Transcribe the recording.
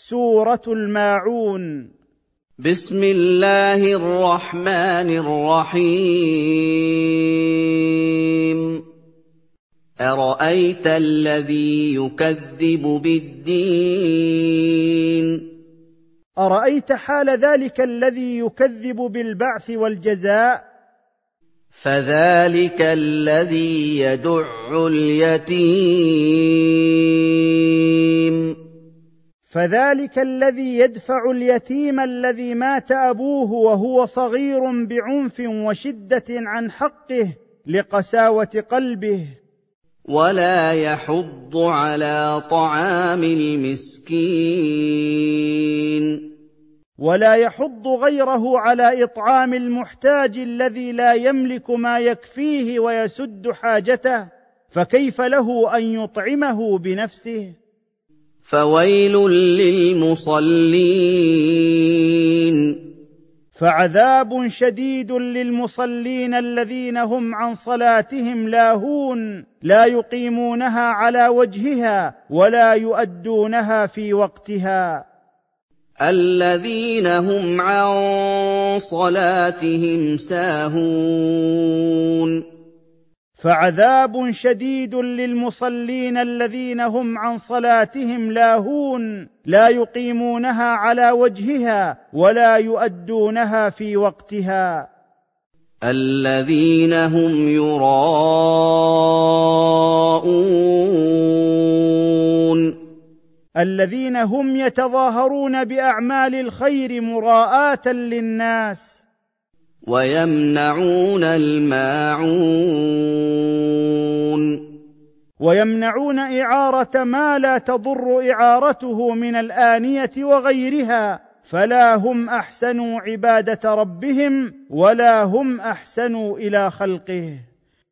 سورة الماعون. بسم الله الرحمن الرحيم. أرأيت الذي يكذب بالدين؟ أرأيت حال ذلك الذي يكذب بالبعث والجزاء؟ فذلك الذي يدع اليتيم. فذلك الذي يدفع اليتيم الذي مات أبوه وهو صغير بعنف وشدة عن حقه لقساوة قلبه. ولا يحض على طعام المسكين. ولا يحض غيره على إطعام المحتاج الذي لا يملك ما يكفيه ويسد حاجته فكيف له أن يطعمه بنفسه؟ فويل للمصلين. فعذاب شديد للمصلين الذين هم عن صلاتهم لاهون لا يقيمونها على وجهها ولا يؤدونها في وقتها. الذين هم عن صلاتهم ساهون. فعذاب شديد للمصلين الذين هم عن صلاتهم لاهون لا يقيمونها على وجهها ولا يؤدونها في وقتها. الذين هم يراءون. الذين هم يتظاهرون بأعمال الخير مراءة للناس. ويمنعون الماعون. ويمنعون إعارة ما لا تضر إعارته من الآنية وغيرها فلا هم أحسنوا عبادة ربهم ولا هم أحسنوا إلى خلقه.